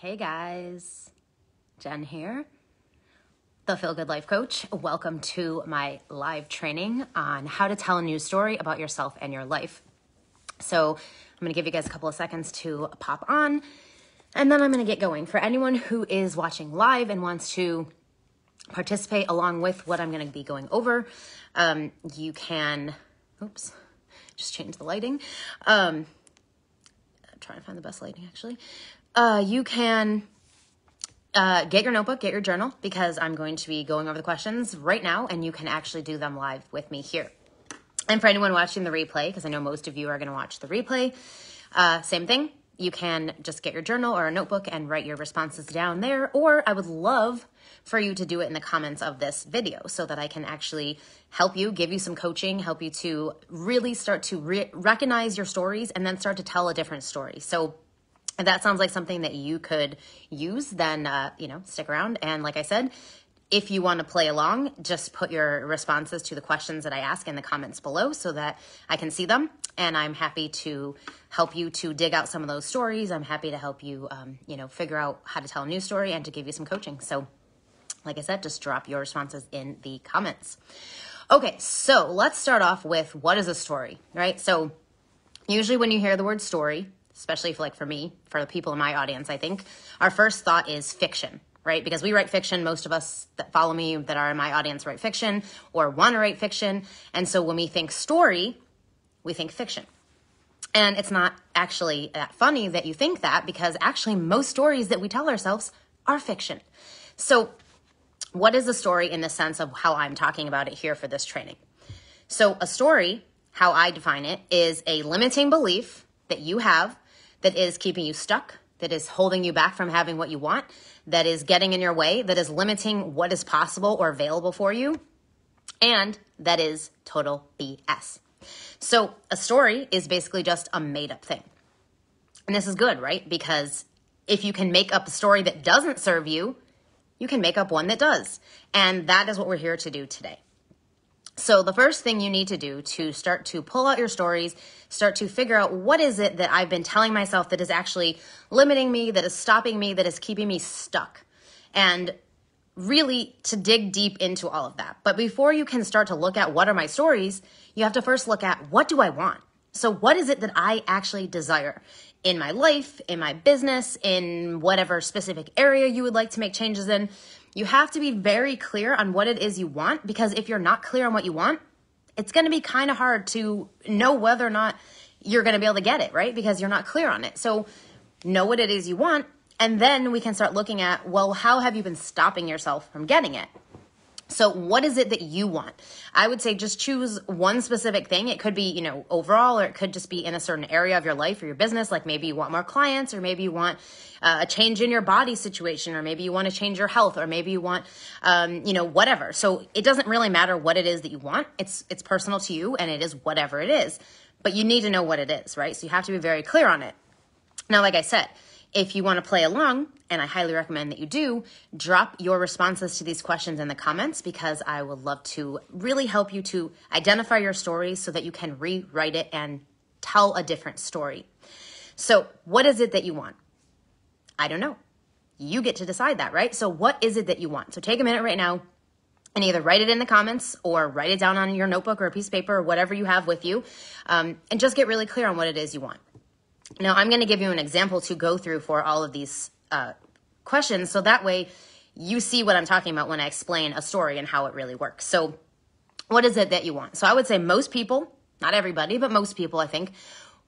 Hey guys, Jen here, the Feel Good Life Coach. Welcome to my live training on how to tell a news story about yourself and your life. So, I'm gonna give you guys a couple of seconds to pop on, and then I'm gonna get going. For anyone who is watching live and wants to participate along with what I'm gonna be going over, um, you can, oops, just change the lighting. Um, I'm trying to find the best lighting actually uh, you can uh, get your notebook, get your journal, because I'm going to be going over the questions right now, and you can actually do them live with me here. And for anyone watching the replay, because I know most of you are going to watch the replay, uh, same thing. You can just get your journal or a notebook and write your responses down there, or I would love for you to do it in the comments of this video so that I can actually help you, give you some coaching, help you to really start to re- recognize your stories and then start to tell a different story. So if that sounds like something that you could use, then, uh, you know, stick around. And like I said, if you want to play along, just put your responses to the questions that I ask in the comments below so that I can see them. And I'm happy to help you to dig out some of those stories. I'm happy to help you, um, you know, figure out how to tell a new story and to give you some coaching. So, like I said, just drop your responses in the comments. Okay, so let's start off with what is a story, right? So, usually when you hear the word story, especially for like for me, for the people in my audience, I think our first thought is fiction, right? Because we write fiction. Most of us that follow me that are in my audience write fiction or want to write fiction. And so when we think story, we think fiction. And it's not actually that funny that you think that because actually most stories that we tell ourselves are fiction. So what is a story in the sense of how I'm talking about it here for this training? So a story, how I define it, is a limiting belief that you have that is keeping you stuck, that is holding you back from having what you want, that is getting in your way, that is limiting what is possible or available for you, and that is total BS. So a story is basically just a made up thing. And this is good, right? Because if you can make up a story that doesn't serve you, you can make up one that does. And that is what we're here to do today. So the first thing you need to do to start to pull out your stories, start to figure out what is it that I've been telling myself that is actually limiting me, that is stopping me, that is keeping me stuck. And really to dig deep into all of that. But before you can start to look at what are my stories, you have to first look at what do I want? So what is it that I actually desire in my life, in my business, in whatever specific area you would like to make changes in? You have to be very clear on what it is you want because if you're not clear on what you want, it's going to be kind of hard to know whether or not you're going to be able to get it, right? Because you're not clear on it. So know what it is you want. And then we can start looking at, well, how have you been stopping yourself from getting it? So what is it that you want? I would say just choose one specific thing. It could be, you know, overall, or it could just be in a certain area of your life or your business. Like maybe you want more clients, or maybe you want uh, a change in your body situation, or maybe you want to change your health, or maybe you want, um, you know, whatever. So it doesn't really matter what it is that you want. It's, it's personal to you and it is whatever it is, but you need to know what it is, right? So you have to be very clear on it. Now, like I said, if you want to play along, and I highly recommend that you do, drop your responses to these questions in the comments because I would love to really help you to identify your story so that you can rewrite it and tell a different story. So, what is it that you want? I don't know. You get to decide that, right? So, what is it that you want? So, take a minute right now and either write it in the comments or write it down on your notebook or a piece of paper or whatever you have with you, um, and just get really clear on what it is you want. Now, I'm going to give you an example to go through for all of these uh, questions so that way you see what I'm talking about when I explain a story and how it really works. So, what is it that you want? So, I would say most people, not everybody, but most people, I think,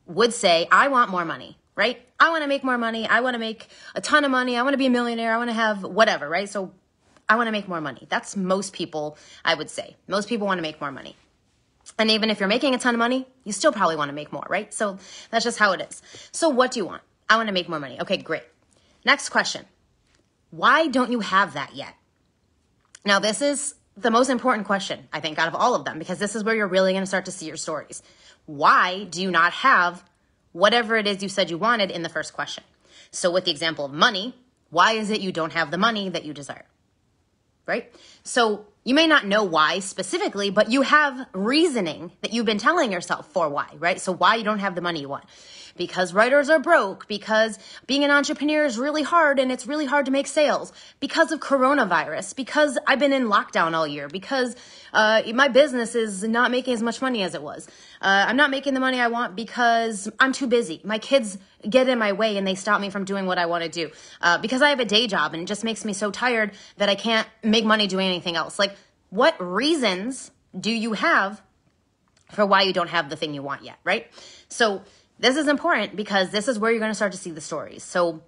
would say, I want more money, right? I want to make more money. I want to make a ton of money. I want to be a millionaire. I want to have whatever, right? So, I want to make more money. That's most people, I would say. Most people want to make more money. And even if you're making a ton of money, you still probably want to make more, right? So that's just how it is. So what do you want? I want to make more money. Okay, great. Next question. Why don't you have that yet? Now, this is the most important question, I think, out of all of them, because this is where you're really going to start to see your stories. Why do you not have whatever it is you said you wanted in the first question? So, with the example of money, why is it you don't have the money that you desire? Right? So, you may not know why specifically, but you have reasoning that you've been telling yourself for why, right? So why you don't have the money you want. Because writers are broke, because being an entrepreneur is really hard and it's really hard to make sales, because of coronavirus, because I've been in lockdown all year, because uh, my business is not making as much money as it was. Uh, I'm not making the money I want because I'm too busy. My kids get in my way and they stop me from doing what I want to do uh, because I have a day job and it just makes me so tired that I can't make money doing anything else. Like, what reasons do you have for why you don't have the thing you want yet, right? So this is important because this is where you're going to start to see the stories. So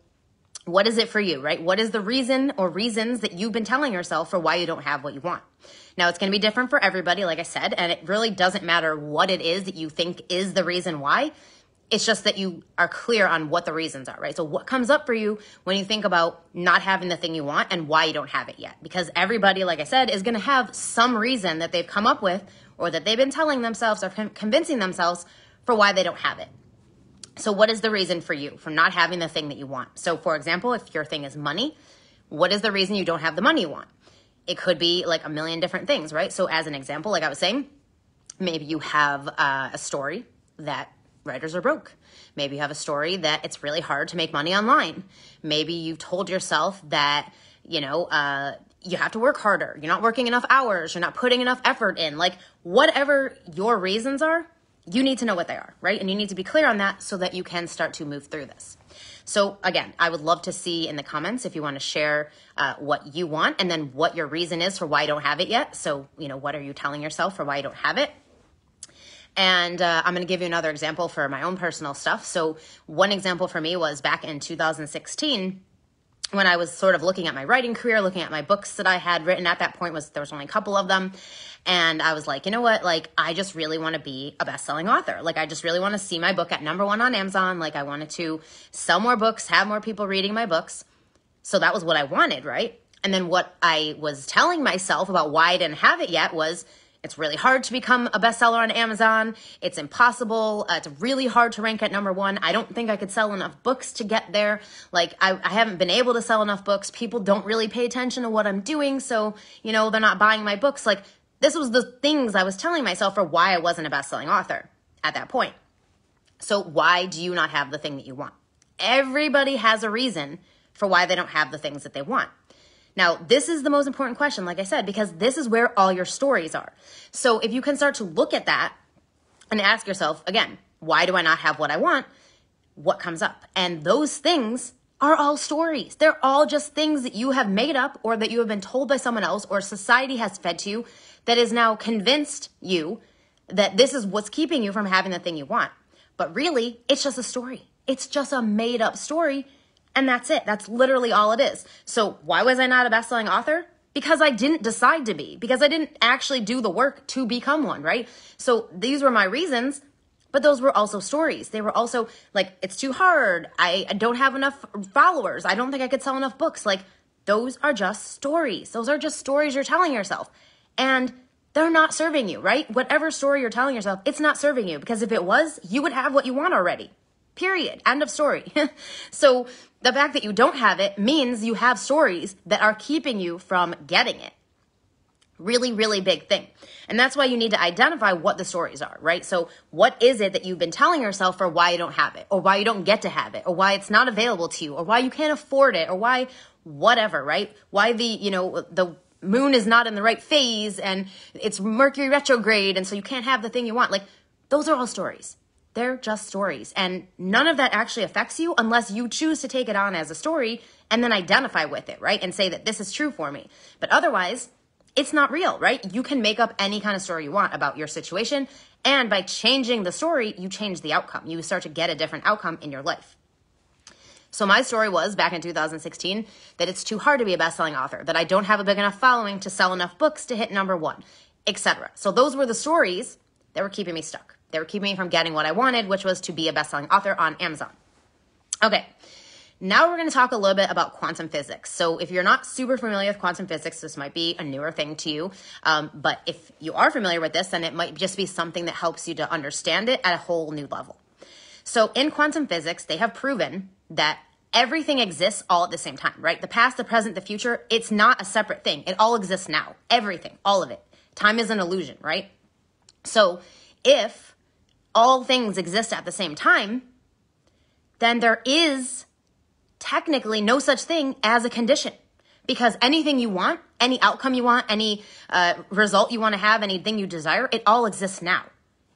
what is it for you, right? What is the reason or reasons that you've been telling yourself for why you don't have what you want? Now it's going to be different for everybody, like I said, and it really doesn't matter what it is that you think is the reason why. It's just that you are clear on what the reasons are, right? So what comes up for you when you think about not having the thing you want and why you don't have it yet? Because everybody, like I said, is going to have some reason that they've come up with or that they've been telling themselves or convincing themselves for why they don't have it. So, what is the reason for you for not having the thing that you want? So, for example, if your thing is money, what is the reason you don't have the money you want? It could be like a million different things, right? So, as an example, like I was saying, maybe you have uh, a story that writers are broke. Maybe you have a story that it's really hard to make money online. Maybe you've told yourself that, you know, uh, you have to work harder. You're not working enough hours. You're not putting enough effort in. Like, whatever your reasons are, you need to know what they are, right? And you need to be clear on that so that you can start to move through this. So, again, I would love to see in the comments if you want to share uh, what you want and then what your reason is for why you don't have it yet. So, you know, what are you telling yourself for why you don't have it? And uh, I'm going to give you another example for my own personal stuff. So, one example for me was back in 2016 when I was sort of looking at my writing career, looking at my books that I had written at that point was there was only a couple of them. And I was like, you know what? Like, I just really want to be a best selling author. Like, I just really want to see my book at number one on Amazon. Like, I wanted to sell more books, have more people reading my books. So that was what I wanted, right? And then what I was telling myself about why I didn't have it yet was it's really hard to become a bestseller on Amazon. It's impossible. Uh, it's really hard to rank at number one. I don't think I could sell enough books to get there. Like, I, I haven't been able to sell enough books. People don't really pay attention to what I'm doing. So, you know, they're not buying my books. Like, this was the things I was telling myself for why I wasn't a best-selling author at that point. So, why do you not have the thing that you want? Everybody has a reason for why they don't have the things that they want. Now, this is the most important question, like I said, because this is where all your stories are. So if you can start to look at that and ask yourself, again, why do I not have what I want? What comes up? And those things are all stories. They're all just things that you have made up or that you have been told by someone else or society has fed to you that is now convinced you that this is what's keeping you from having the thing you want. But really, it's just a story. It's just a made up story and that's it. That's literally all it is. So why was I not a best-selling author? Because I didn't decide to be, because I didn't actually do the work to become one, right? So these were my reasons, but those were also stories. They were also like, it's too hard. I, don't have enough followers. I don't think I could sell enough books. Like, those are just stories. Those are just stories you're telling yourself. And they're not serving you, right? Whatever story you're telling yourself, it's not serving you because if it was, you would have what you want already. Period. End of story. so the fact that you don't have it means you have stories that are keeping you from getting it. Really, really big thing. And that's why you need to identify what the stories are, right? So what is it that you've been telling yourself for why you don't have it or why you don't get to have it or why it's not available to you or why you can't afford it or why whatever, right? Why the, you know, the moon is not in the right phase and it's Mercury retrograde and so you can't have the thing you want. Like those are all stories. They're just stories. And none of that actually affects you unless you choose to take it on as a story and then identify with it, right? And say that this is true for me. But otherwise, it's not real, right? You can make up any kind of story you want about your situation. And by changing the story, you change the outcome. You start to get a different outcome in your life. So my story was back in 2016 that it's too hard to be a best-selling author, that I don't have a big enough following to sell enough books to hit number 1, etc. So those were the stories that were keeping me stuck. They were keeping me from getting what I wanted, which was to be a best-selling author on Amazon. Okay. Now we're going to talk a little bit about quantum physics. So if you're not super familiar with quantum physics, this might be a newer thing to you. Um, but if you are familiar with this, then it might just be something that helps you to understand it at a whole new level. So in quantum physics, they have proven that everything exists all at the same time, right? The past, the present, the future, it's not a separate thing. It all exists now. Everything, all of it. Time is an illusion, right? So if all things exist at the same time, then there is technically no such thing as a condition because anything you want, any outcome you want, any uh, result you want to have, anything you desire, it all exists now.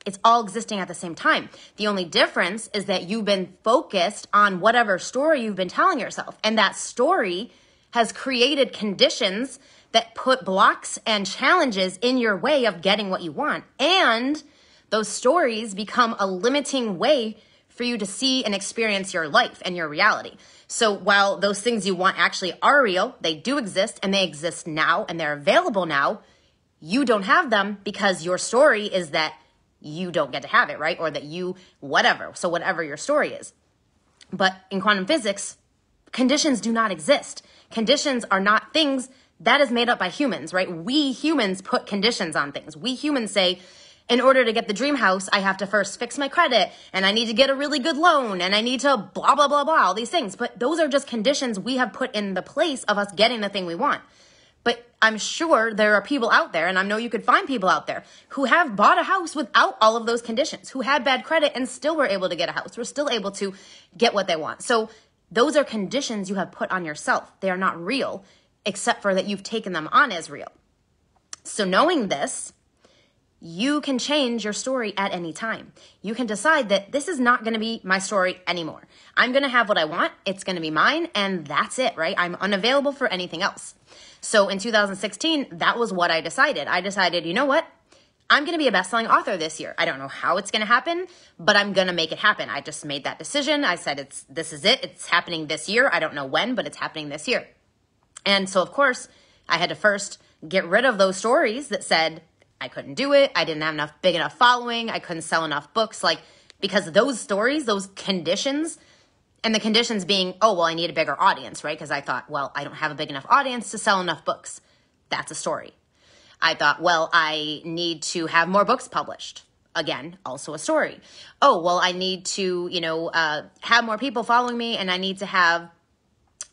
It's all existing at the same time. The only difference is that you've been focused on whatever story you've been telling yourself. And that story has created conditions that put blocks and challenges in your way of getting what you want. And those stories become a limiting way for you to see and experience your life and your reality. So while those things you want actually are real, they do exist and they exist now and they're available now, you don't have them because your story is that you don't get to have it, right? Or that you, whatever. So whatever your story is. But in quantum physics, conditions do not exist. Conditions are not things that is made up by humans, right? We humans put conditions on things. We humans say, in order to get the dream house, I have to first fix my credit and I need to get a really good loan and I need to blah, blah, blah, blah, all these things. But those are just conditions we have put in the place of us getting the thing we want. But I'm sure there are people out there, and I know you could find people out there who have bought a house without all of those conditions, who had bad credit and still were able to get a house, were still able to get what they want. So those are conditions you have put on yourself. They are not real, except for that you've taken them on as real. So knowing this, you can change your story at any time. You can decide that this is not going to be my story anymore. I'm going to have what I want. It's going to be mine. And that's it, right? I'm unavailable for anything else. So in 2016, that was what I decided. I decided, you know what? I'm going to be a best-selling author this year. I don't know how it's going to happen, but I'm going to make it happen. I just made that decision. I said it's this is it. It's happening this year. I don't know when, but it's happening this year. And so of course, I had to first get rid of those stories that said I couldn't do it. I didn't have enough big enough following. I couldn't sell enough books. Like, because those stories, those conditions, and the conditions being, oh, well, I need a bigger audience, right? Because I thought, well, I don't have a big enough audience to sell enough books. That's a story. I thought, well, I need to have more books published. Again, also a story. Oh, well, I need to, you know, uh, have more people following me and I need to have,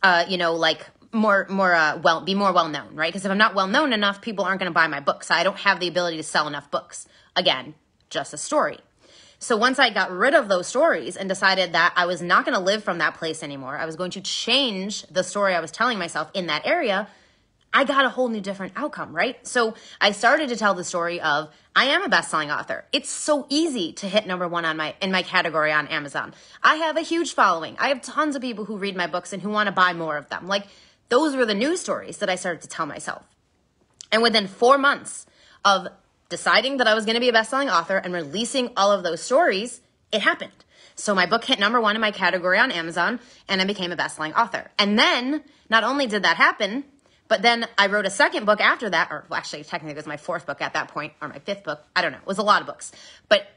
uh, you know, like more more uh, well be more well known right because if i'm not well known enough people aren't going to buy my books i don't have the ability to sell enough books again just a story so once i got rid of those stories and decided that i was not going to live from that place anymore i was going to change the story i was telling myself in that area I got a whole new different outcome, right? So I started to tell the story of I am a best-selling author. It's so easy to hit number 1 on my in my category on Amazon. I have a huge following. I have tons of people who read my books and who want to buy more of them. Like those were the news stories that I started to tell myself. And within four months of deciding that I was going to be a best-selling author and releasing all of those stories, it happened. So my book hit number one in my category on Amazon and I became a best-selling author. And then not only did that happen, but then I wrote a second book after that, or actually technically it was my fourth book at that point, or my fifth book. I don't know. It was a lot of books. But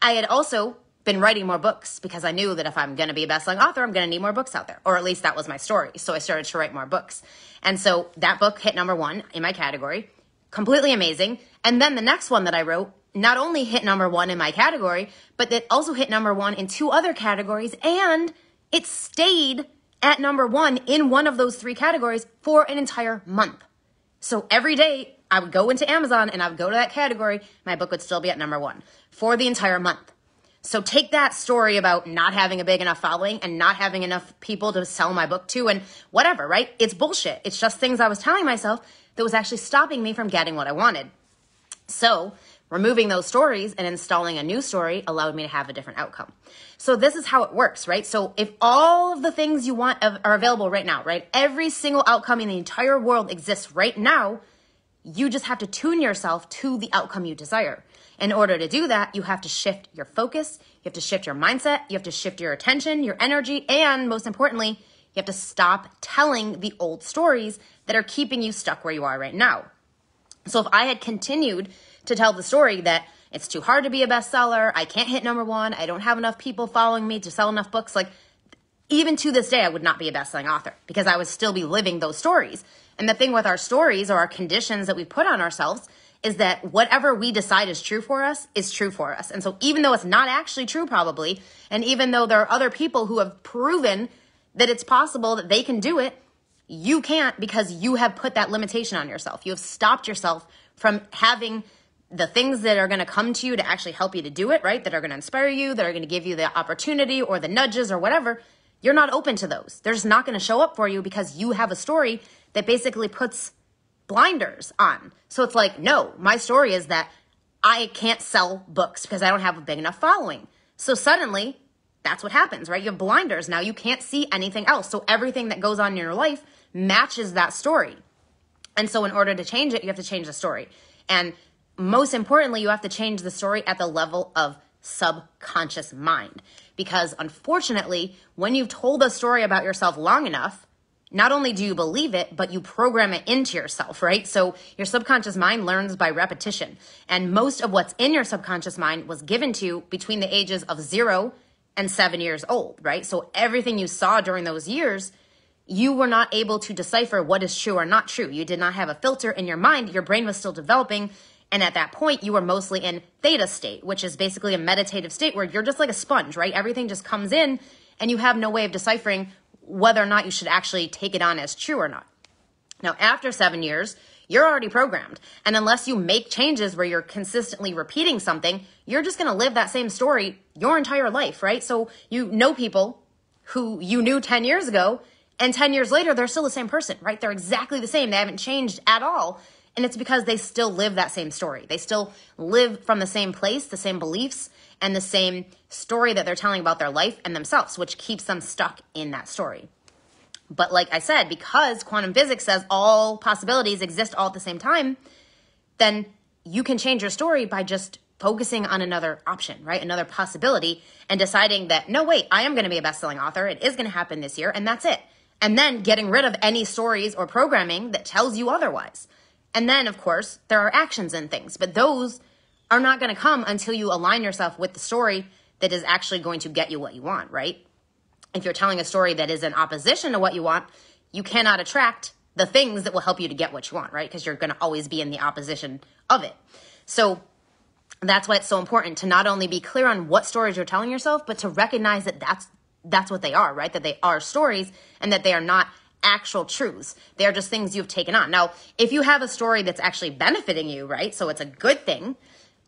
I had also been writing more books because I knew that if I'm going to be a best-selling author, I'm going to need more books out there, or at least that was my story. So I started to write more books. And so that book hit number one in my category, completely amazing. And then the next one that I wrote not only hit number one in my category, but it also hit number one in two other categories, and it stayed at number one in one of those three categories for an entire month. So every day I would go into Amazon and I would go to that category, my book would still be at number one for the entire month. So take that story about not having a big enough following and not having enough people to sell my book to and whatever, right? It's bullshit. It's just things I was telling myself that was actually stopping me from getting what I wanted. So removing those stories and installing a new story allowed me to have a different outcome. So this is how it works, right? So if all of the things you want are available right now, right? Every single outcome in the entire world exists right now. You just have to tune yourself to the outcome you desire. In order to do that, you have to shift your focus, you have to shift your mindset, you have to shift your attention, your energy, and most importantly, you have to stop telling the old stories that are keeping you stuck where you are right now. So if I had continued to tell the story that it's too hard to be a bestseller, I can't hit number one, I don't have enough people following me to sell enough books, like even to this day, I would not be a bestselling author because I would still be living those stories. And the thing with our stories or our conditions that we put on ourselves is that whatever we decide is true for us is true for us. And so even though it's not actually true probably, and even though there are other people who have proven that it's possible that they can do it, you can't because you have put that limitation on yourself. You have stopped yourself from having the things that are going to come to you to actually help you to do it, right? That are going to inspire you, that are going to give you the opportunity or the nudges or whatever, you're not open to those. They're just not going to show up for you because you have a story that basically puts blinders on. So it's like, no, my story is that I can't sell books because I don't have a big enough following. So suddenly, that's what happens, right? You have blinders. Now you can't see anything else. So everything that goes on in your life matches that story. And so in order to change it, you have to change the story. And most importantly, you have to change the story at the level of subconscious mind. Because unfortunately, when you've told a story about yourself long enough, not only do you believe it, but you program it into yourself, right? So your subconscious mind learns by repetition. And most of what's in your subconscious mind was given to you between the ages of zero and seven years old, right? So everything you saw during those years, you were not able to decipher what is true or not true. You did not have a filter in your mind. Your brain was still developing. And at that point, you were mostly in theta state, which is basically a meditative state where you're just like a sponge, right? Everything just comes in and you have no way of deciphering whether or not you should actually take it on as true or not. Now, after seven years, you're already programmed. And unless you make changes where you're consistently repeating something, you're just going to live that same story your entire life, right? So you know people who you knew 10 years ago, and 10 years later, they're still the same person, right? They're exactly the same. They haven't changed at all. And it's because they still live that same story. They still live from the same place, the same beliefs, and the same story that they're telling about their life and themselves, which keeps them stuck in that story. But like I said, because quantum physics says all possibilities exist all at the same time, then you can change your story by just focusing on another option, right? Another possibility and deciding that, no, wait, I am going to be a best selling author. It is going to happen this year, and that's it. And then getting rid of any stories or programming that tells you otherwise. And then, of course, there are actions and things, but those are not going to come until you align yourself with the story that is actually going to get you what you want, right? If you're telling a story that is in opposition to what you want, you cannot attract the things that will help you to get what you want, right? Because you're going to always be in the opposition of it. So that's why it's so important to not only be clear on what stories you're telling yourself, but to recognize that that's that's what they are, right? That they are stories and that they are not actual truths. They are just things you've taken on. Now, if you have a story that's actually benefiting you, right? So it's a good thing.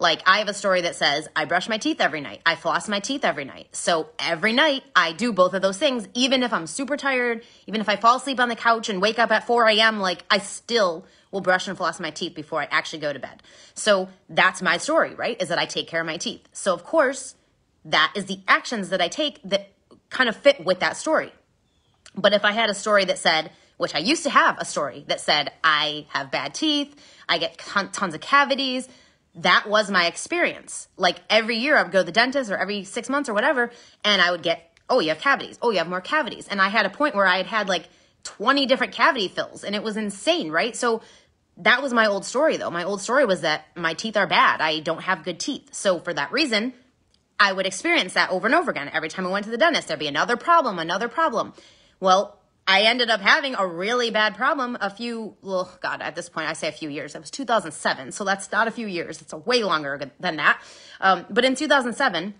Like I have a story that says I brush my teeth every night. I floss my teeth every night. So every night I do both of those things, even if I'm super tired, even if I fall asleep on the couch and wake up at 4 a.m., like I still will brush and floss my teeth before I actually go to bed. So that's my story, right? Is that I take care of my teeth. So of course, that is the actions that I take that kind of fit with that story. But if I had a story that said, which I used to have a story that said, I have bad teeth, I get tons of cavities, that was my experience. Like every year I would go to the dentist or every six months or whatever, and I would get, oh, you have cavities. Oh, you have more cavities. And I had a point where I had had like 20 different cavity fills and it was insane, right? So that was my old story though. My old story was that my teeth are bad. I don't have good teeth. So for that reason, I would experience that over and over again. Every time I went to the dentist, there'd be another problem, another problem. Well, I ended up having a really bad problem a few, well, God, at this point, I say a few years. It was 2007, so that's not a few years. It's a way longer than that. Um, but in 2007,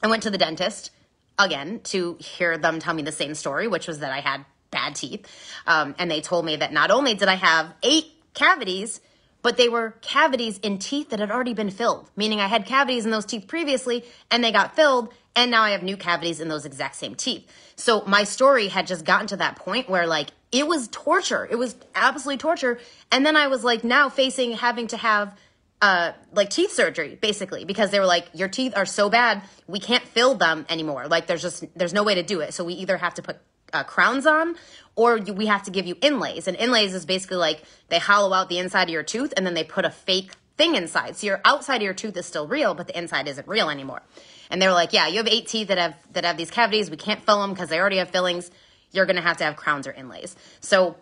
I went to the dentist again to hear them tell me the same story, which was that I had bad teeth. Um, and they told me that not only did I have eight cavities, but they were cavities in teeth that had already been filled, meaning I had cavities in those teeth previously and they got filled, and now I have new cavities in those exact same teeth. So my story had just gotten to that point where like it was torture. It was absolutely torture. And then I was like now facing having to have uh, like teeth surgery basically because they were like your teeth are so bad we can't fill them anymore like there's just there's no way to do it so we either have to put uh, crowns on or we have to give you inlays. And inlays is basically like they hollow out the inside of your tooth and then they put a fake thing inside. So your outside of your tooth is still real, but the inside isn't real anymore. And they were like, yeah, you have eight teeth that have that have these cavities. We can't fill them because they already have fillings. You're gonna have to have crowns or inlays. So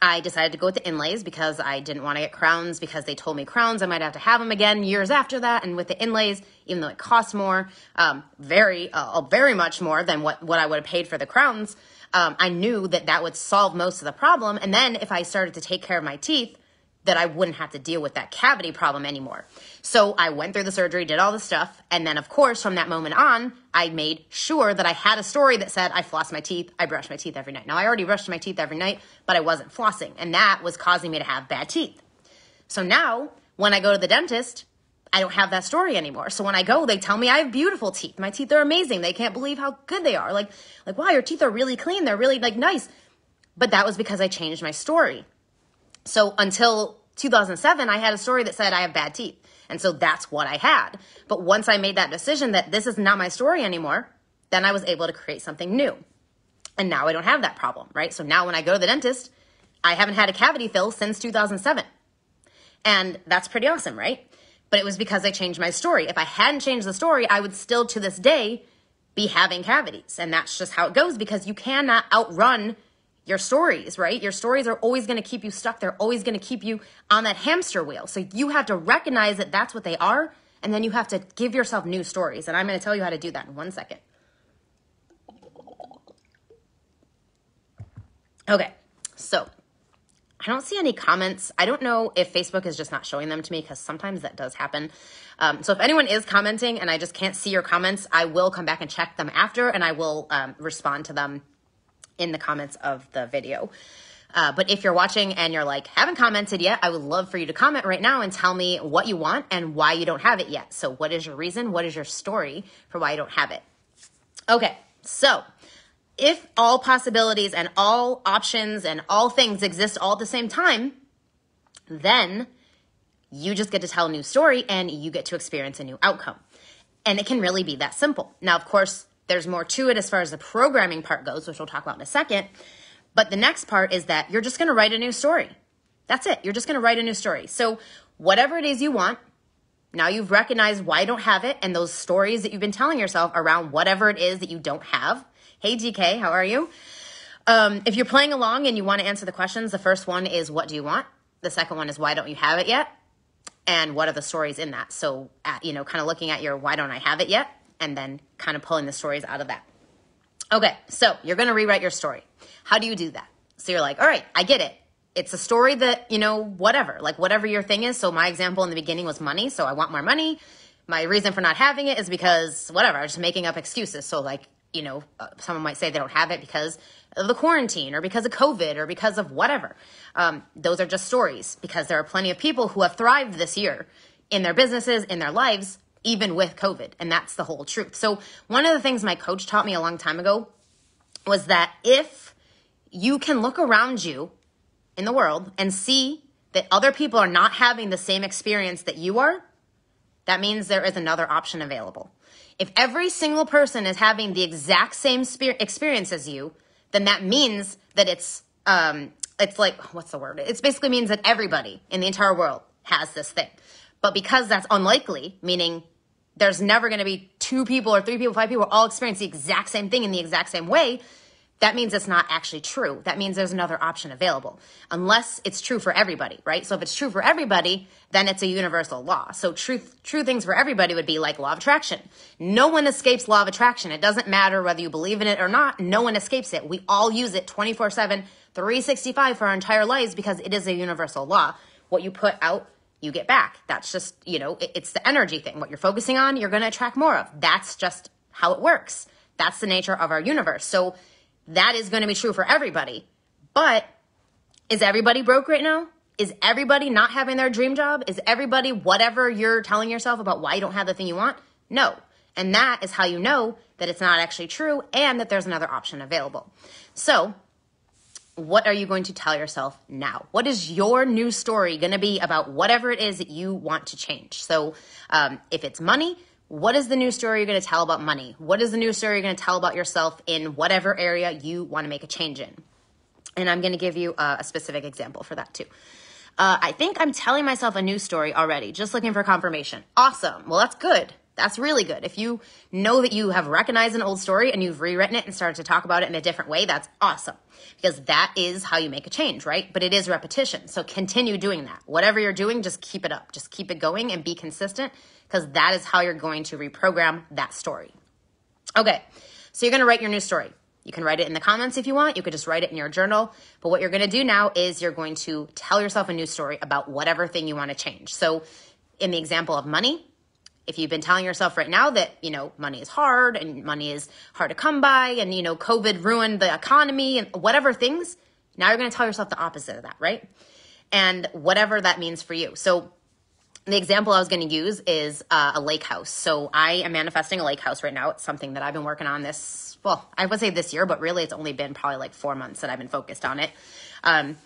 I decided to go with the inlays because I didn't want to get crowns because they told me crowns I might have to have them again years after that. And with the inlays, even though it costs more, um, very, uh, very much more than what what I would have paid for the crowns, um, I knew that that would solve most of the problem. And then if I started to take care of my teeth, that I wouldn't have to deal with that cavity problem anymore. So I went through the surgery, did all the stuff, and then of course from that moment on, I made sure that I had a story that said I floss my teeth, I brush my teeth every night. Now I already brushed my teeth every night, but I wasn't flossing, and that was causing me to have bad teeth. So now When I go to the dentist, I don't have that story anymore. So when I go, they tell me I have beautiful teeth. My teeth are amazing. They can't believe how good they are. Like, like, wow, your teeth are really clean. They're really like nice. But that was because I changed my story. So until 2007, I had a story that said I have bad teeth. And so that's what I had. But once I made that decision that this is not my story anymore, then I was able to create something new. And now I don't have that problem, right? So now when I go to the dentist, I haven't had a cavity fill since 2007. And that's pretty awesome, right? But it was because I changed my story. If I hadn't changed the story, I would still to this day be having cavities. And that's just how it goes because you cannot outrun your stories, right? Your stories are always going to keep you stuck. They're always going to keep you on that hamster wheel. So you have to recognize that that's what they are. And then you have to give yourself new stories. And I'm going to tell you how to do that in one second. Okay, so I don't see any comments. I don't know if Facebook is just not showing them to me because sometimes that does happen. Um, so if anyone is commenting and I just can't see your comments, I will come back and check them after and I will um, respond to them in the comments of the video. Uh, but if you're watching and you're like, haven't commented yet, I would love for you to comment right now and tell me what you want and why you don't have it yet. So, what is your reason? What is your story for why you don't have it? Okay, so if all possibilities and all options and all things exist all at the same time, then you just get to tell a new story and you get to experience a new outcome. And it can really be that simple. Now, of course, there's more to it as far as the programming part goes, which we'll talk about in a second. But the next part is that you're just going to write a new story. That's it. You're just going to write a new story. So, whatever it is you want, now you've recognized why you don't have it and those stories that you've been telling yourself around whatever it is that you don't have. Hey, DK, how are you? Um, if you're playing along and you want to answer the questions, the first one is what do you want? The second one is why don't you have it yet? And what are the stories in that? So, at, you know, kind of looking at your why don't I have it yet? And then kind of pulling the stories out of that. Okay, so you're going to rewrite your story. How do you do that? So you're like, all right, I get it. It's a story that, you know, whatever, like whatever your thing is. So my example in the beginning was money. So I want more money. My reason for not having it is because whatever, I'm just making up excuses. So like, you know, uh, someone might say they don't have it because of the quarantine or because of COVID or because of whatever. Um, those are just stories because there are plenty of people who have thrived this year in their businesses, in their lives, even with COVID. And that's the whole truth. So, one of the things my coach taught me a long time ago was that if you can look around you in the world and see that other people are not having the same experience that you are, that means there is another option available. If every single person is having the exact same experience as you, then that means that it's um, it's like what's the word? It basically means that everybody in the entire world has this thing. But because that's unlikely, meaning there's never going to be two people or three people, five people all experience the exact same thing in the exact same way, that means it's not actually true. That means there's another option available. Unless it's true for everybody, right? So if it's true for everybody, then it's a universal law. So truth, true things for everybody would be like law of attraction. No one escapes law of attraction. It doesn't matter whether you believe in it or not. No one escapes it. We all use it 24 7, 365 for our entire lives because it is a universal law. What you put out you get back. That's just, you know, it, it's the energy thing. What you're focusing on, you're going to attract more of. That's just how it works. That's the nature of our universe. So that is going to be true for everybody. But is everybody broke right now? Is everybody not having their dream job? Is everybody whatever you're telling yourself about why you don't have the thing you want? No. And that is how you know that it's not actually true and that there's another option available. So what are you going to tell yourself now? What is your new story going to be about whatever it is that you want to change? So, um, if it's money, what is the new story you're going to tell about money? What is the new story you're going to tell about yourself in whatever area you want to make a change in? And I'm going to give you a, a specific example for that too. Uh, I think I'm telling myself a new story already, just looking for confirmation. Awesome. Well, that's good. That's really good. If you know that you have recognized an old story and you've rewritten it and started to talk about it in a different way, that's awesome because that is how you make a change, right? But it is repetition. So continue doing that. Whatever you're doing, just keep it up. Just keep it going and be consistent because that is how you're going to reprogram that story. Okay, so you're going to write your new story. You can write it in the comments if you want. You could just write it in your journal. But what you're going to do now is you're going to tell yourself a new story about whatever thing you want to change. So, in the example of money, if you've been telling yourself right now that, you know, money is hard and money is hard to come by and, you know, COVID ruined the economy and whatever things, now you're going to tell yourself the opposite of that, right? And whatever that means for you. So the example I was going to use is uh, a lake house. So I am manifesting a lake house right now. It's something that I've been working on this, well, I would say this year, but really it's only been probably like four months that I've been focused on it. Um,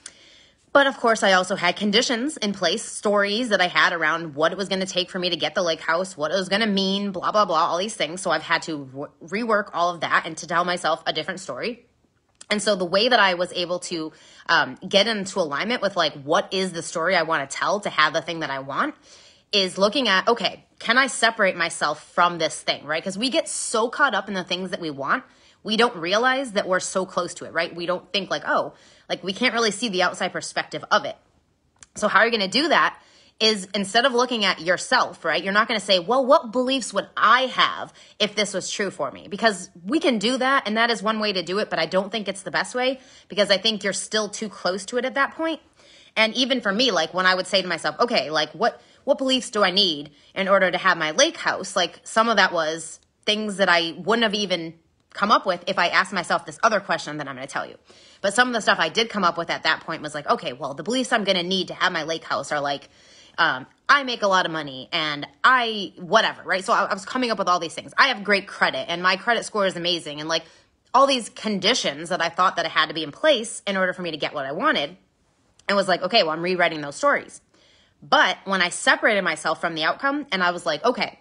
but of course, I also had conditions in place, stories that I had around what it was going to take for me to get the lake house, what it was going to mean, blah, blah, blah, all these things. So I've had to re- rework all of that and to tell myself a different story. And so the way that I was able to um, get into alignment with like, what is the story I want to tell to have the thing that I want is looking at, okay, can I separate myself from this thing, right? Because we get so caught up in the things that we want, we don't realize that we're so close to it, right? We don't think like, oh, like we can't really see the outside perspective of it. So how are you going to do that? is instead of looking at yourself, right? You're not going to say, well, what beliefs would I have if this was true for me? Because we can do that and that is one way to do it, but I don't think it's the best way because I think you're still too close to it at that point. And even for me, like when I would say to myself, okay, like what, what beliefs do I need in order to have my lake house? Like some of that was things that I wouldn't have even come up with if I ask myself this other question that I'm going to tell you. But some of the stuff I did come up with at that point was like, okay, well, the beliefs I'm going to need to have my lake house are like, um, I make a lot of money and I, whatever, right? So I, I was coming up with all these things. I have great credit and my credit score is amazing. And like all these conditions that I thought that it had to be in place in order for me to get what I wanted. And was like, okay, well, I'm rewriting those stories. But when I separated myself from the outcome and I was like, okay,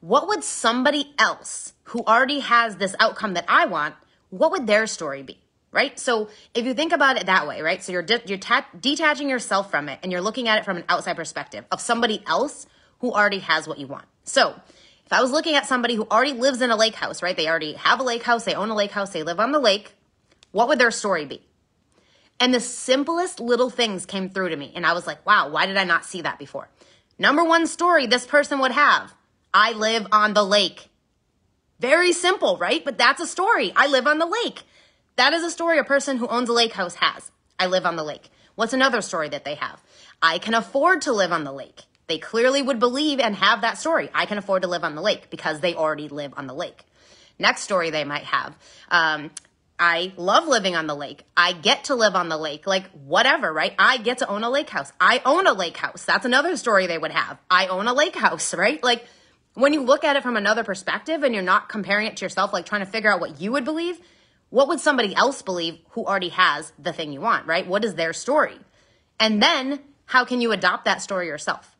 what would somebody else who already has this outcome that I want, what would their story be? right? So if you think about it that way, right? So you're de- you're ta- detaching yourself from it and you're looking at it from an outside perspective of somebody else who already has what you want. So if I was looking at somebody who already lives in a lake house, right? They already have a lake house, they own a lake house, they live on the lake. What would their story be? And the simplest little things came through to me. And I was like, wow, why did I not see that before? Number one story this person would have I live on the lake. Very simple, right? But that's a story. I live on the lake. That is a story a person who owns a lake house has. I live on the lake. What's another story that they have? I can afford to live on the lake. They clearly would believe and have that story. I can afford to live on the lake because they already live on the lake. Next story they might have. Um, I love living on the lake. I get to live on the lake. Like, whatever, right? I get to own a lake house. I own a lake house. That's another story they would have. I own a lake house, right? Like, when you look at it from another perspective and you're not comparing it to yourself, like trying to figure out what you would believe, what would somebody else believe who already has the thing you want, right? What is their story? And then how can you adopt that story yourself?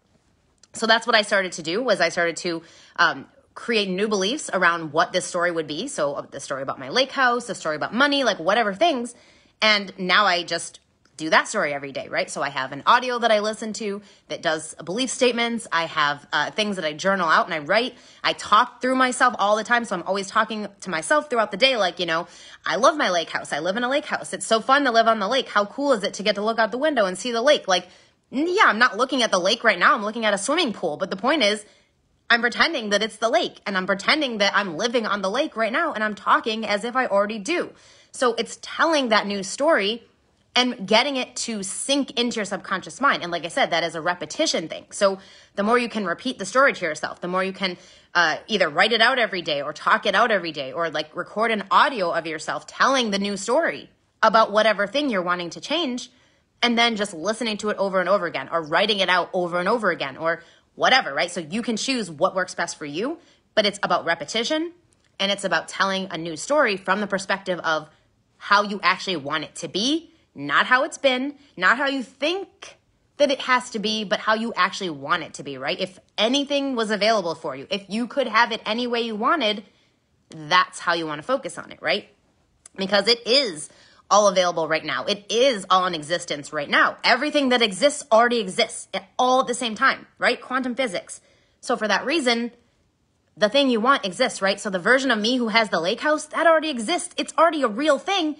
So that's what I started to do was I started to um, create new beliefs around what this story would be. So uh, the story about my lake house, the story about money, like whatever things. And now I just do that story every day, right? So I have an audio that I listen to that does belief statements. I have uh, things that I journal out and I write. I talk through myself all the time. So I'm always talking to myself throughout the day. Like, you know, I love my lake house. I live in a lake house. It's so fun to live on the lake. How cool is it to get to look out the window and see the lake? Like, yeah, I'm not looking at the lake right now. I'm looking at a swimming pool. But the point is, I'm pretending that it's the lake and I'm pretending that I'm living on the lake right now and I'm talking as if I already do. So it's telling that new story and getting it to sink into your subconscious mind. And like I said, that is a repetition thing. So the more you can repeat the story to yourself, the more you can uh, either write it out every day or talk it out every day or like record an audio of yourself telling the new story about whatever thing you're wanting to change and then just listening to it over and over again or writing it out over and over again or whatever, right? So you can choose what works best for you, but it's about repetition and it's about telling a new story from the perspective of how you actually want it to be not how it's been, not how you think that it has to be, but how you actually want it to be, right? If anything was available for you, if you could have it any way you wanted, that's how you want to focus on it, right? Because it is all available right now. It is all in existence right now. Everything that exists already exists at all at the same time, right? Quantum physics. So for that reason, the thing you want exists, right? So the version of me who has the lake house, that already exists. It's already a real thing.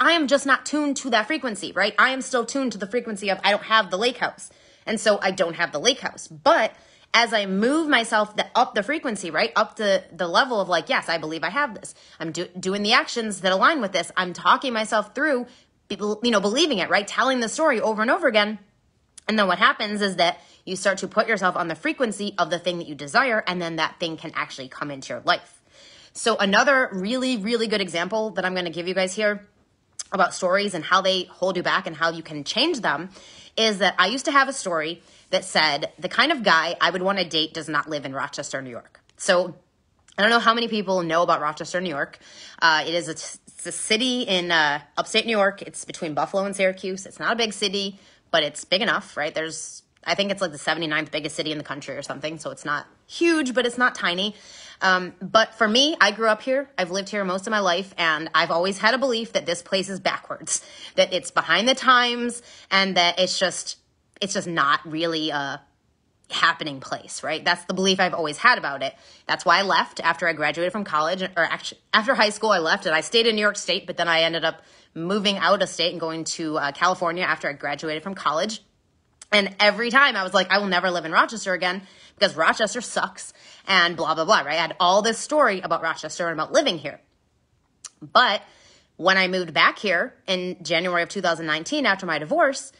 I am just not tuned to that frequency, right? I am still tuned to the frequency of I don't have the lake house. And so I don't have the lake house. But as I move myself the, up the frequency, right? Up to the level of like, yes, I believe I have this. I'm do, doing the actions that align with this. I'm talking myself through, you know, believing it, right? Telling the story over and over again. And then what happens is that you start to put yourself on the frequency of the thing that you desire, and then that thing can actually come into your life. So another really, really good example that I'm going to give you guys here about stories and how they hold you back and how you can change them is that I used to have a story that said the kind of guy I would want to date does not live in Rochester, New York. So I don't know how many people know about Rochester, New York. Uh, it is a, it's a city in uh, upstate New York. It's between Buffalo and Syracuse. It's not a big city, but it's big enough, right? There's, I think it's like the 79th biggest city in the country or something. So it's not huge, but it's not tiny. Um, but for me, I grew up here. I've lived here most of my life, and I've always had a belief that this place is backwards, that it's behind the times, and that it's just it's just not really a happening place, right? That's the belief I've always had about it. That's why I left after I graduated from college, or actually after high school, I left and I stayed in New York State, but then I ended up moving out of state and going to uh, California after I graduated from college. And every time I was like, I will never live in Rochester again because Rochester sucks and blah, blah, blah, right? I had all this story about Rochester and about living here. But when I moved back here in January of 2019 after my divorce,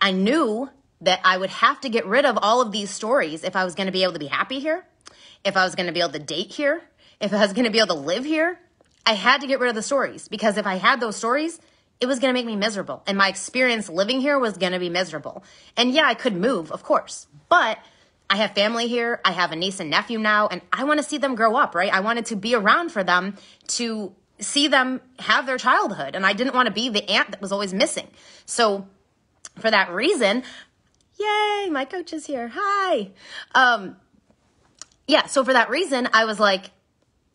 I knew that I would have to get rid of all of these stories if I was going to be able to be happy here, if I was going to be able to date here, if I was going to be able to live here. I had to get rid of the stories because if I had those stories, it was going to make me miserable. And my experience living here was going to be miserable. And yeah, I could move, of course, but I have family here. I have a niece and nephew now, and I want to see them grow up, right? I wanted to be around for them to see them have their childhood. And I didn't want to be the aunt that was always missing. So for that reason, yay, my coach is here. Hi. Um, yeah, so for that reason, I was like,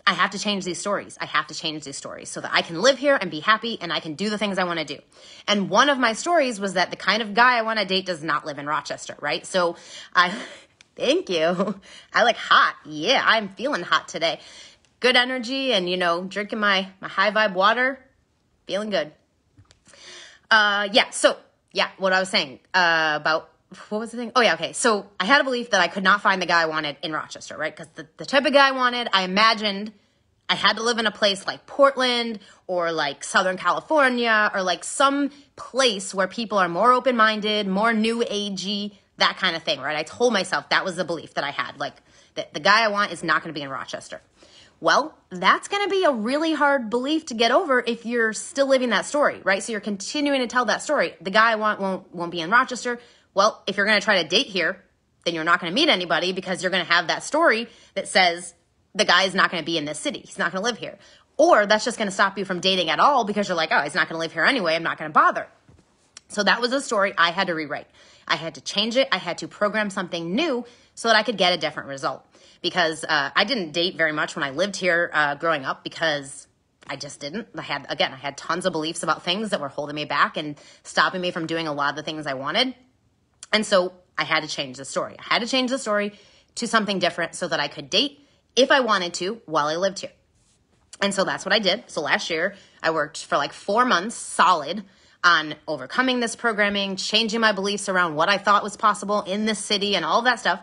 I have to change these stories. I have to change these stories so that I can live here and be happy and I can do the things I want to do. And one of my stories was that the kind of guy I want to date does not live in Rochester, right? So I, thank you. I look hot. Yeah, I'm feeling hot today. Good energy and, you know, drinking my, my high vibe water. Feeling good. Uh, yeah, so, yeah, what I was saying, uh, about what was the thing? Oh yeah, okay. So I had a belief that I could not find the guy I wanted in Rochester, right? Because the, the type of guy I wanted, I imagined I had to live in a place like Portland or like Southern California or like some place where people are more open minded, more new agey, that kind of thing, right? I told myself that was the belief that I had. Like that the guy I want is not going to be in Rochester. Well, that's going to be a really hard belief to get over if you're still living that story, right? So you're continuing to tell that story. The guy I want won't won't be in Rochester. Well, if you're going to try to date here, then you're not going to meet anybody because you're going to have that story that says the guy is not going to be in this city. He's not going to live here. Or that's just going to stop you from dating at all because you're like, oh, he's not going to live here anyway. I'm not going to bother. So that was a story I had to rewrite. I had to change it. I had to program something new so that I could get a different result. Because uh, I didn't date very much when I lived here uh, growing up because I just didn't. I had, again, I had tons of beliefs about things that were holding me back and stopping me from doing a lot of the things I wanted. And so I had to change the story. I had to change the story to something different so that I could date if I wanted to while I lived here. And so that's what I did. So last year, I worked for like four months solid on overcoming this programming, changing my beliefs around what I thought was possible in this city and all of that stuff.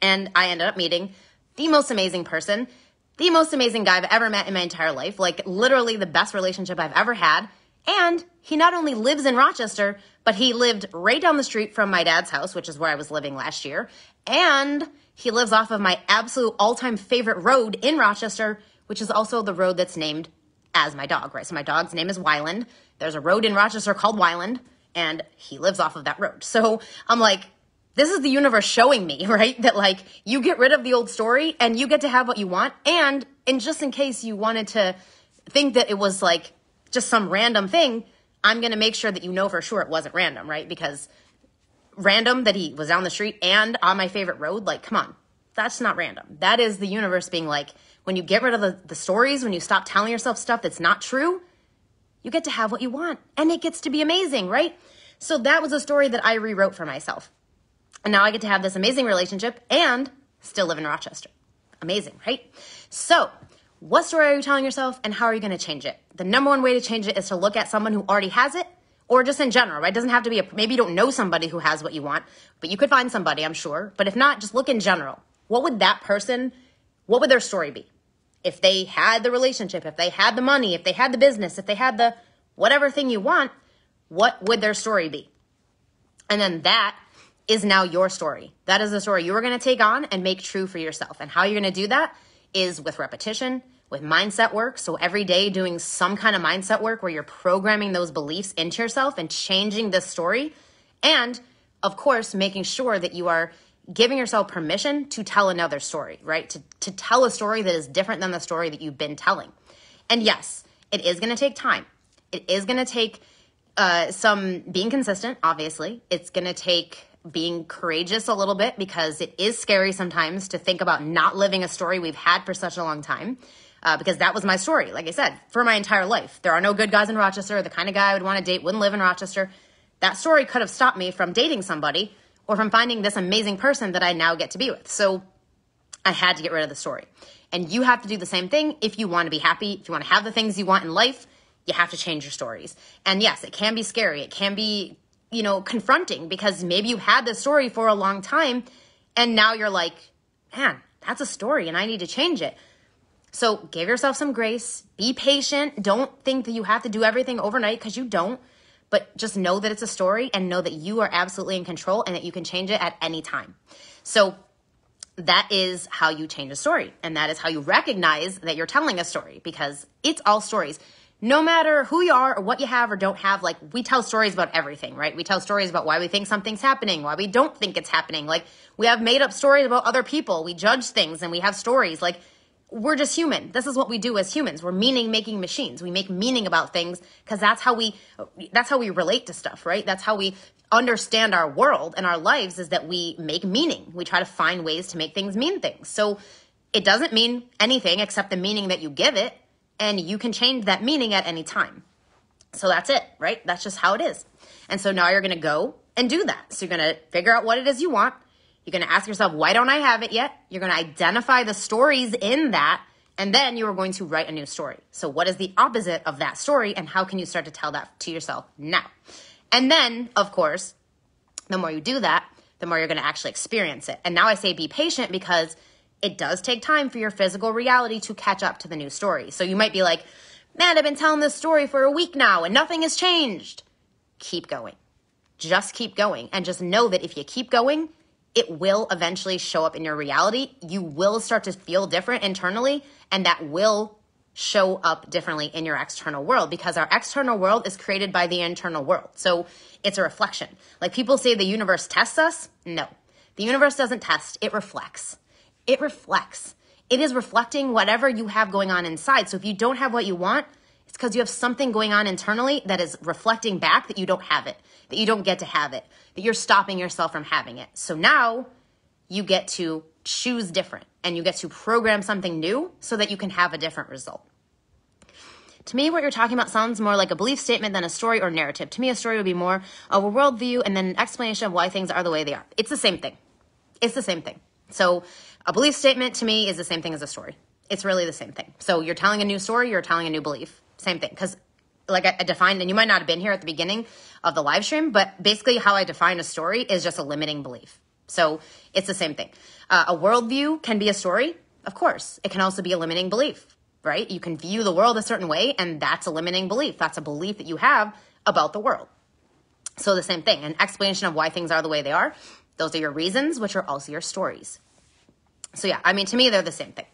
And I ended up meeting the most amazing person, the most amazing guy I've ever met in my entire life, like literally the best relationship I've ever had. And he not only lives in Rochester, but he lived right down the street from my dad's house, which is where I was living last year. And he lives off of my absolute all time favorite road in Rochester, which is also the road that's named as my dog, right? So my dog's name is Wyland. There's a road in Rochester called Wyland, and he lives off of that road. So I'm like, this is the universe showing me, right? That like you get rid of the old story and you get to have what you want. And, and just in case you wanted to think that it was like just some random thing, I'm to make sure that you know for sure it wasn't random, right? Because random that he was down the street and on my favorite road, like, come on, that's not random. That is the universe being like, when you get rid of the, the stories, when you stop telling yourself stuff that's not true, you get to have what you want and it gets to be amazing, right? So that was a story that I rewrote for myself. And now I get to have this amazing relationship and still live in Rochester. Amazing, right? So what story are you telling yourself and how are you going to change it? The number one way to change it is to look at someone who already has it or just in general, right? It doesn't have to be a, maybe you don't know somebody who has what you want, but you could find somebody, I'm sure. But if not, just look in general. What would that person, what would their story be? If they had the relationship, if they had the money, if they had the business, if they had the whatever thing you want, what would their story be? And then that is now your story. That is the story you are going to take on and make true for yourself. And how you're going to do that is with repetition, with mindset work. So every day doing some kind of mindset work where you're programming those beliefs into yourself and changing this story. And of course, making sure that you are giving yourself permission to tell another story, right? To, to tell a story that is different than the story that you've been telling. And yes, it is going to take time. It is going to take uh, some being consistent, obviously. It's going to take being courageous a little bit because it is scary sometimes to think about not living a story we've had for such a long time. Uh, because that was my story, like I said, for my entire life. There are no good guys in Rochester. The kind of guy I would want to date wouldn't live in Rochester. That story could have stopped me from dating somebody or from finding this amazing person that I now get to be with. So I had to get rid of the story. And you have to do the same thing if you want to be happy, if you want to have the things you want in life, you have to change your stories. And yes, it can be scary. It can be, you know, confronting because maybe you had this story for a long time and now you're like, man, that's a story and I need to change it. So give yourself some grace, be patient. Don't think that you have to do everything overnight because you don't but just know that it's a story and know that you are absolutely in control and that you can change it at any time. So that is how you change a story. And that is how you recognize that you're telling a story because it's all stories. No matter who you are or what you have or don't have, like we tell stories about everything, right? We tell stories about why we think something's happening, why we don't think it's happening. Like we have made up stories about other people. We judge things and we have stories. Like we're just human. This is what we do as humans. We're meaning making machines. We make meaning about things because that's how we that's how we relate to stuff, right? That's how we understand our world and our lives is that we make meaning. We try to find ways to make things mean things. So it doesn't mean anything except the meaning that you give it and you can change that meaning at any time. So that's it, right? That's just how it is. And so now you're going to go and do that. So you're going to figure out what it is you want you're going to ask yourself, why don't I have it yet? You're going to identify the stories in that, and then you are going to write a new story. So, what is the opposite of that story, and how can you start to tell that to yourself now? And then, of course, the more you do that, the more you're going to actually experience it. And now I say be patient because it does take time for your physical reality to catch up to the new story. So, you might be like, man, I've been telling this story for a week now and nothing has changed. Keep going. Just keep going. And just know that if you keep going, it will eventually show up in your reality. You will start to feel different internally, and that will show up differently in your external world because our external world is created by the internal world. So it's a reflection. Like people say the universe tests us. No, the universe doesn't test, it reflects. It reflects. It is reflecting whatever you have going on inside. So if you don't have what you want, it's because you have something going on internally that is reflecting back that you don't have it that you don't get to have it, that you're stopping yourself from having it. So now you get to choose different and you get to program something new so that you can have a different result. To me, what you're talking about sounds more like a belief statement than a story or narrative. To me, a story would be more of a worldview and then an explanation of why things are the way they are. It's the same thing. It's the same thing. So, a belief statement to me is the same thing as a story. It's really the same thing. So, you're telling a new story, you're telling a new belief. Same thing. Because like I, defined, and you might not have been here at the beginning of the live stream, but basically how I define a story is just a limiting belief. So it's the same thing. Uh, a worldview can be a story, of course. It can also be a limiting belief, right? You can view the world a certain way, and that's a limiting belief. That's a belief that you have about the world. So the same thing, an explanation of why things are the way they are. Those are your reasons, which are also your stories. So yeah, I mean, to me, they're the same thing.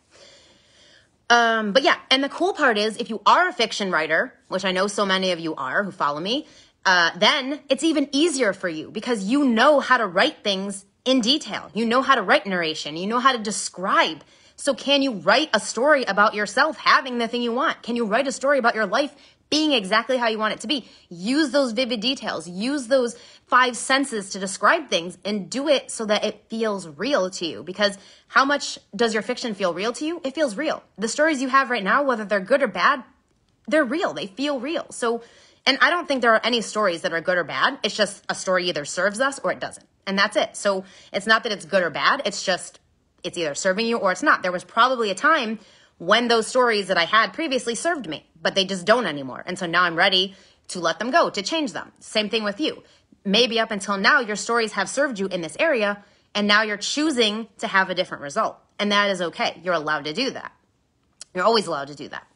Um, but yeah, and the cool part is if you are a fiction writer, which I know so many of you are who follow me, uh, then it's even easier for you because you know how to write things in detail. You know how to write narration. You know how to describe. So can you write a story about yourself having the thing you want? Can you write a story about your life being exactly how you want it to be. Use those vivid details, use those five senses to describe things and do it so that it feels real to you. Because how much does your fiction feel real to you? It feels real. The stories you have right now, whether they're good or bad, they're real. They feel real. So, and I don't think there are any stories that are good or bad. It's just a story either serves us or it doesn't. And that's it. So it's not that it's good or bad. It's just, it's either serving you or it's not. There was probably a time when those stories that I had previously served me, but they just don't anymore. And so now I'm ready to let them go, to change them. Same thing with you. Maybe up until now, your stories have served you in this area, and now you're choosing to have a different result. And that is okay. You're allowed to do that. You're always allowed to do that.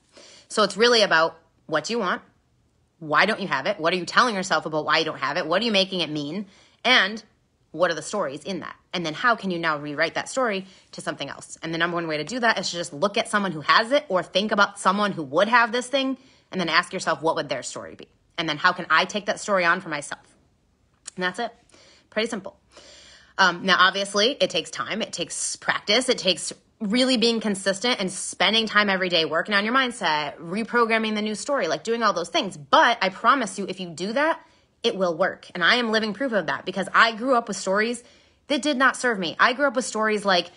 So it's really about what you want? Why don't you have it? What are you telling yourself about why you don't have it? What are you making it mean? And what are the stories in that? And then how can you now rewrite that story to something else? And the number one way to do that is to just look at someone who has it or think about someone who would have this thing and then ask yourself, what would their story be? And then how can I take that story on for myself? And that's it. Pretty simple. Um, now, obviously, it takes time, it takes practice, it takes really being consistent and spending time every day working on your mindset, reprogramming the new story, like doing all those things. But I promise you, if you do that, it will work. And I am living proof of that because I grew up with stories that did not serve me. I grew up with stories like,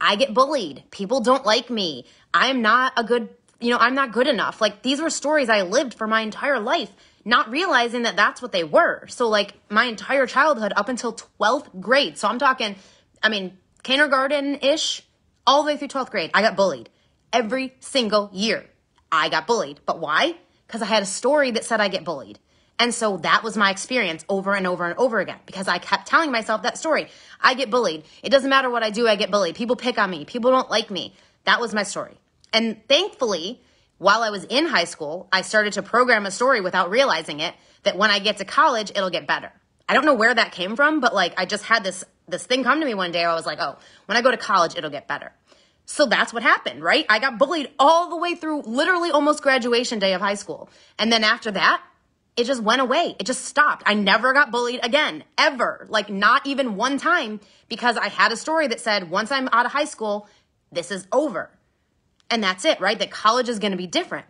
I get bullied. People don't like me. I'm not a good, you know, I'm not good enough. Like these were stories I lived for my entire life, not realizing that that's what they were. So like my entire childhood up until 12th grade. So I'm talking, I mean, kindergarten ish, all the way through 12th grade, I got bullied every single year. I got bullied. But why? Because I had a story that said I get bullied. And so that was my experience over and over and over again because I kept telling myself that story. I get bullied. It doesn't matter what I do, I get bullied. People pick on me. People don't like me. That was my story. And thankfully, while I was in high school, I started to program a story without realizing it that when I get to college, it'll get better. I don't know where that came from, but like I just had this this thing come to me one day. I was like, "Oh, when I go to college, it'll get better." So that's what happened, right? I got bullied all the way through literally almost graduation day of high school. And then after that, it just went away. It just stopped. I never got bullied again, ever. Like, not even one time because I had a story that said, once I'm out of high school, this is over. And that's it, right? That college is going to be different.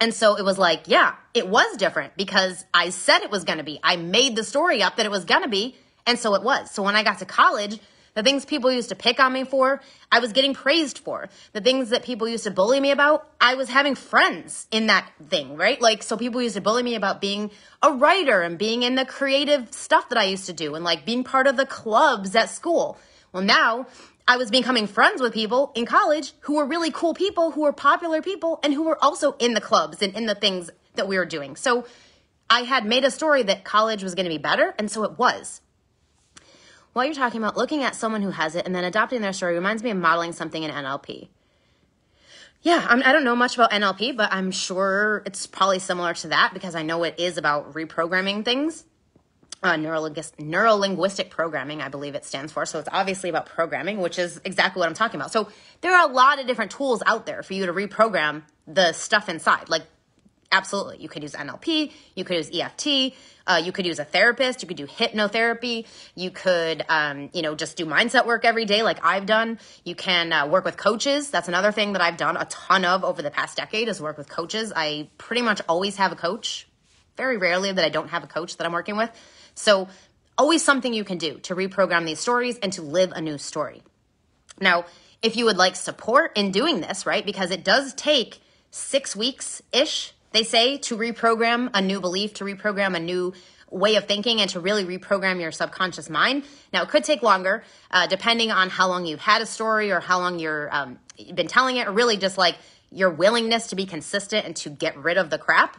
And so it was like, yeah, it was different because I said it was going to be. I made the story up that it was going to be. And so it was. So when I got to college, the things people used to pick on me for, I was getting praised for. The things that people used to bully me about, I was having friends in that thing, right? Like, so people used to bully me about being a writer and being in the creative stuff that I used to do and like being part of the clubs at school. Well, now I was becoming friends with people in college who were really cool people, who were popular people, and who were also in the clubs and in the things that we were doing. So I had made a story that college was going to be better, and so it was what you're talking about, looking at someone who has it and then adopting their story reminds me of modeling something in NLP. Yeah, I'm, I do not know much about NLP, but I'm sure it's probably similar to that because I know it is about reprogramming things. Uh, neurolinguistic programming, I believe it stands for. So it's obviously about programming, which is exactly what I'm talking about. So there are a lot of different tools out there for you to reprogram the stuff inside. Like Absolutely. You could use NLP, you could use EFT, uh, you could use a therapist, you could do hypnotherapy, you could, um, you know, just do mindset work every day like I've done. You can uh, work with coaches. That's another thing that I've done a ton of over the past decade is work with coaches. I pretty much always have a coach. Very rarely that I don't have a coach that I'm working with. So always something you can do to reprogram these stories and to live a new story. Now, if you would like support in doing this, right, because it does take six weeks ish they say to reprogram a new belief, to reprogram a new way of thinking, and to really reprogram your subconscious mind. Now, it could take longer, uh, depending on how long you've had a story or how long um, you've been telling it, or really just like your willingness to be consistent and to get rid of the crap.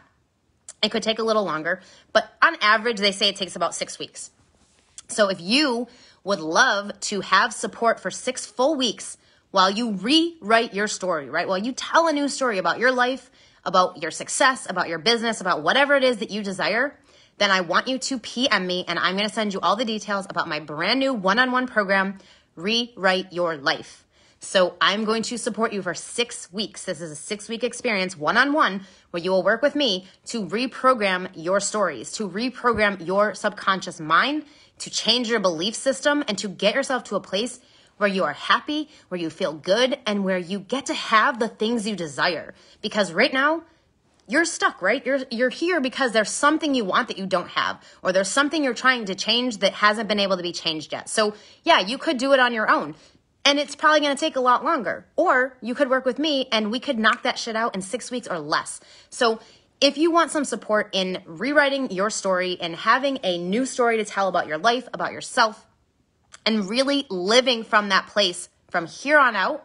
It could take a little longer, but on average, they say it takes about six weeks. So if you would love to have support for six full weeks while you rewrite your story, right? While you tell a new story about your life, about your success, about your business, about whatever it is that you desire, then I want you to PM me and I'm going to send you all the details about my brand new one on one program, Rewrite Your Life. So I'm going to support you for six weeks. This is a six week experience one on one where you will work with me to reprogram your stories, to reprogram your subconscious mind, to change your belief system, and to get yourself to a place where you are happy, where you feel good, and where you get to have the things you desire. Because right now, you're stuck, right? You're you're here because there's something you want that you don't have or there's something you're trying to change that hasn't been able to be changed yet. So, yeah, you could do it on your own. And it's probably going to take a lot longer. Or you could work with me and we could knock that shit out in 6 weeks or less. So, if you want some support in rewriting your story and having a new story to tell about your life, about yourself, and really living from that place from here on out,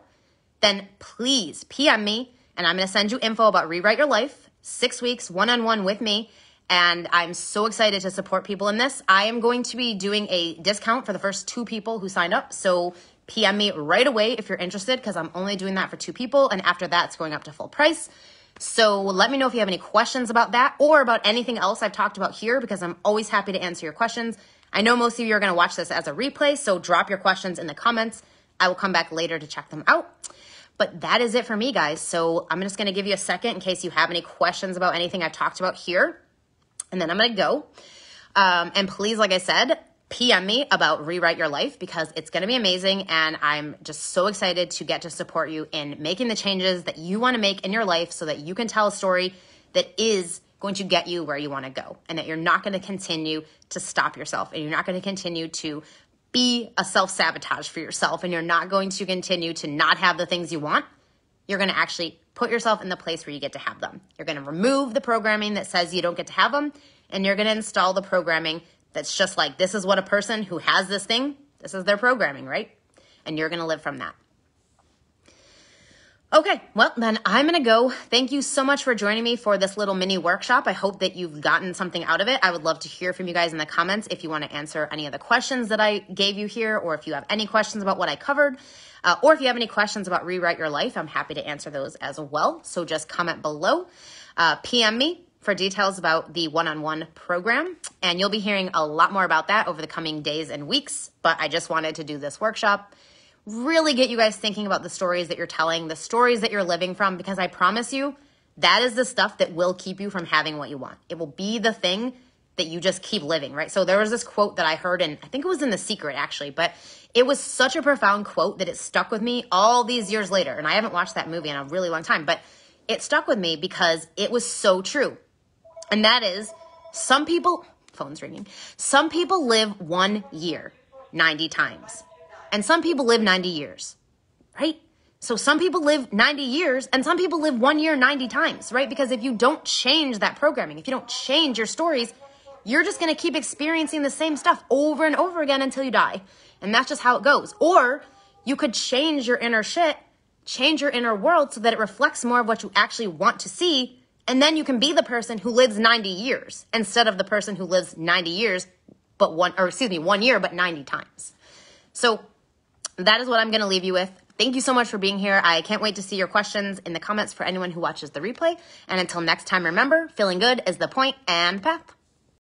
then please PM me and I'm going to send you info about Rewrite Your Life, six weeks one on one with me. And I'm so excited to support people in this. I am going to be doing a discount for the first two people who signed up. So PM me right away if you're interested because I'm only doing that for two people. And after that, it's going up to full price. So let me know if you have any questions about that or about anything else I've talked about here because I'm always happy to answer your questions. I know most of you are going to watch this as a replay, so drop your questions in the comments. I will come back later to check them out. But that is it for me, guys. So I'm just going to give you a second in case you have any questions about anything I've talked about here. And then I'm going to go. Um, and please, like I said, PM me about Rewrite Your Life because it's going to be amazing. And I'm just so excited to get to support you in making the changes that you want to make in your life so that you can tell a story that is going to get you where you want to go and that you're not going to continue to stop yourself and you're not going to continue to be a self sabotage for yourself and you're not going to continue to not have the things you want. You're going to actually put yourself in the place where you get to have them. You're going to remove the programming that says you don't get to have them and you're going to install the programming that's just like this is what a person who has this thing, this is their programming, right? And you're going to live from that. Okay, well, then I'm gonna go. Thank you so much for joining me for this little mini workshop. I hope that you've gotten something out of it. I would love to hear from you guys in the comments if you wanna answer any of the questions that I gave you here, or if you have any questions about what I covered, uh, or if you have any questions about Rewrite Your Life, I'm happy to answer those as well. So just comment below, uh, PM me for details about the one on one program. And you'll be hearing a lot more about that over the coming days and weeks. But I just wanted to do this workshop really get you guys thinking about the stories that you're telling, the stories that you're living from, because I promise you, that is the stuff that will keep you from having what you want. It will be the thing that you just keep living, right? So there was this quote that I heard, and I think it was in The Secret actually, but it was such a profound quote that it stuck with me all these years later. And I haven't watched that movie in a really long time, but it stuck with me because it was so true. And that is some people, phone's ringing, some people live one year 90 times. And some people live 90 years, right? So some people live 90 years and some people live one year 90 times, right? Because if you don't change that programming, if you don't change your stories, you're just going to keep experiencing the same stuff over and over again until you die. And that's just how it goes. Or you could change your inner shit, change your inner world so that it reflects more of what you actually want to see. And then you can be the person who lives 90 years instead of the person who lives 90 years, but one, or excuse me, one year, but 90 times. So that is what I'm going to leave you with. Thank you so much for being here. I can't wait to see your questions in the comments for anyone who watches the replay. And until next time, remember, feeling good is the point and path.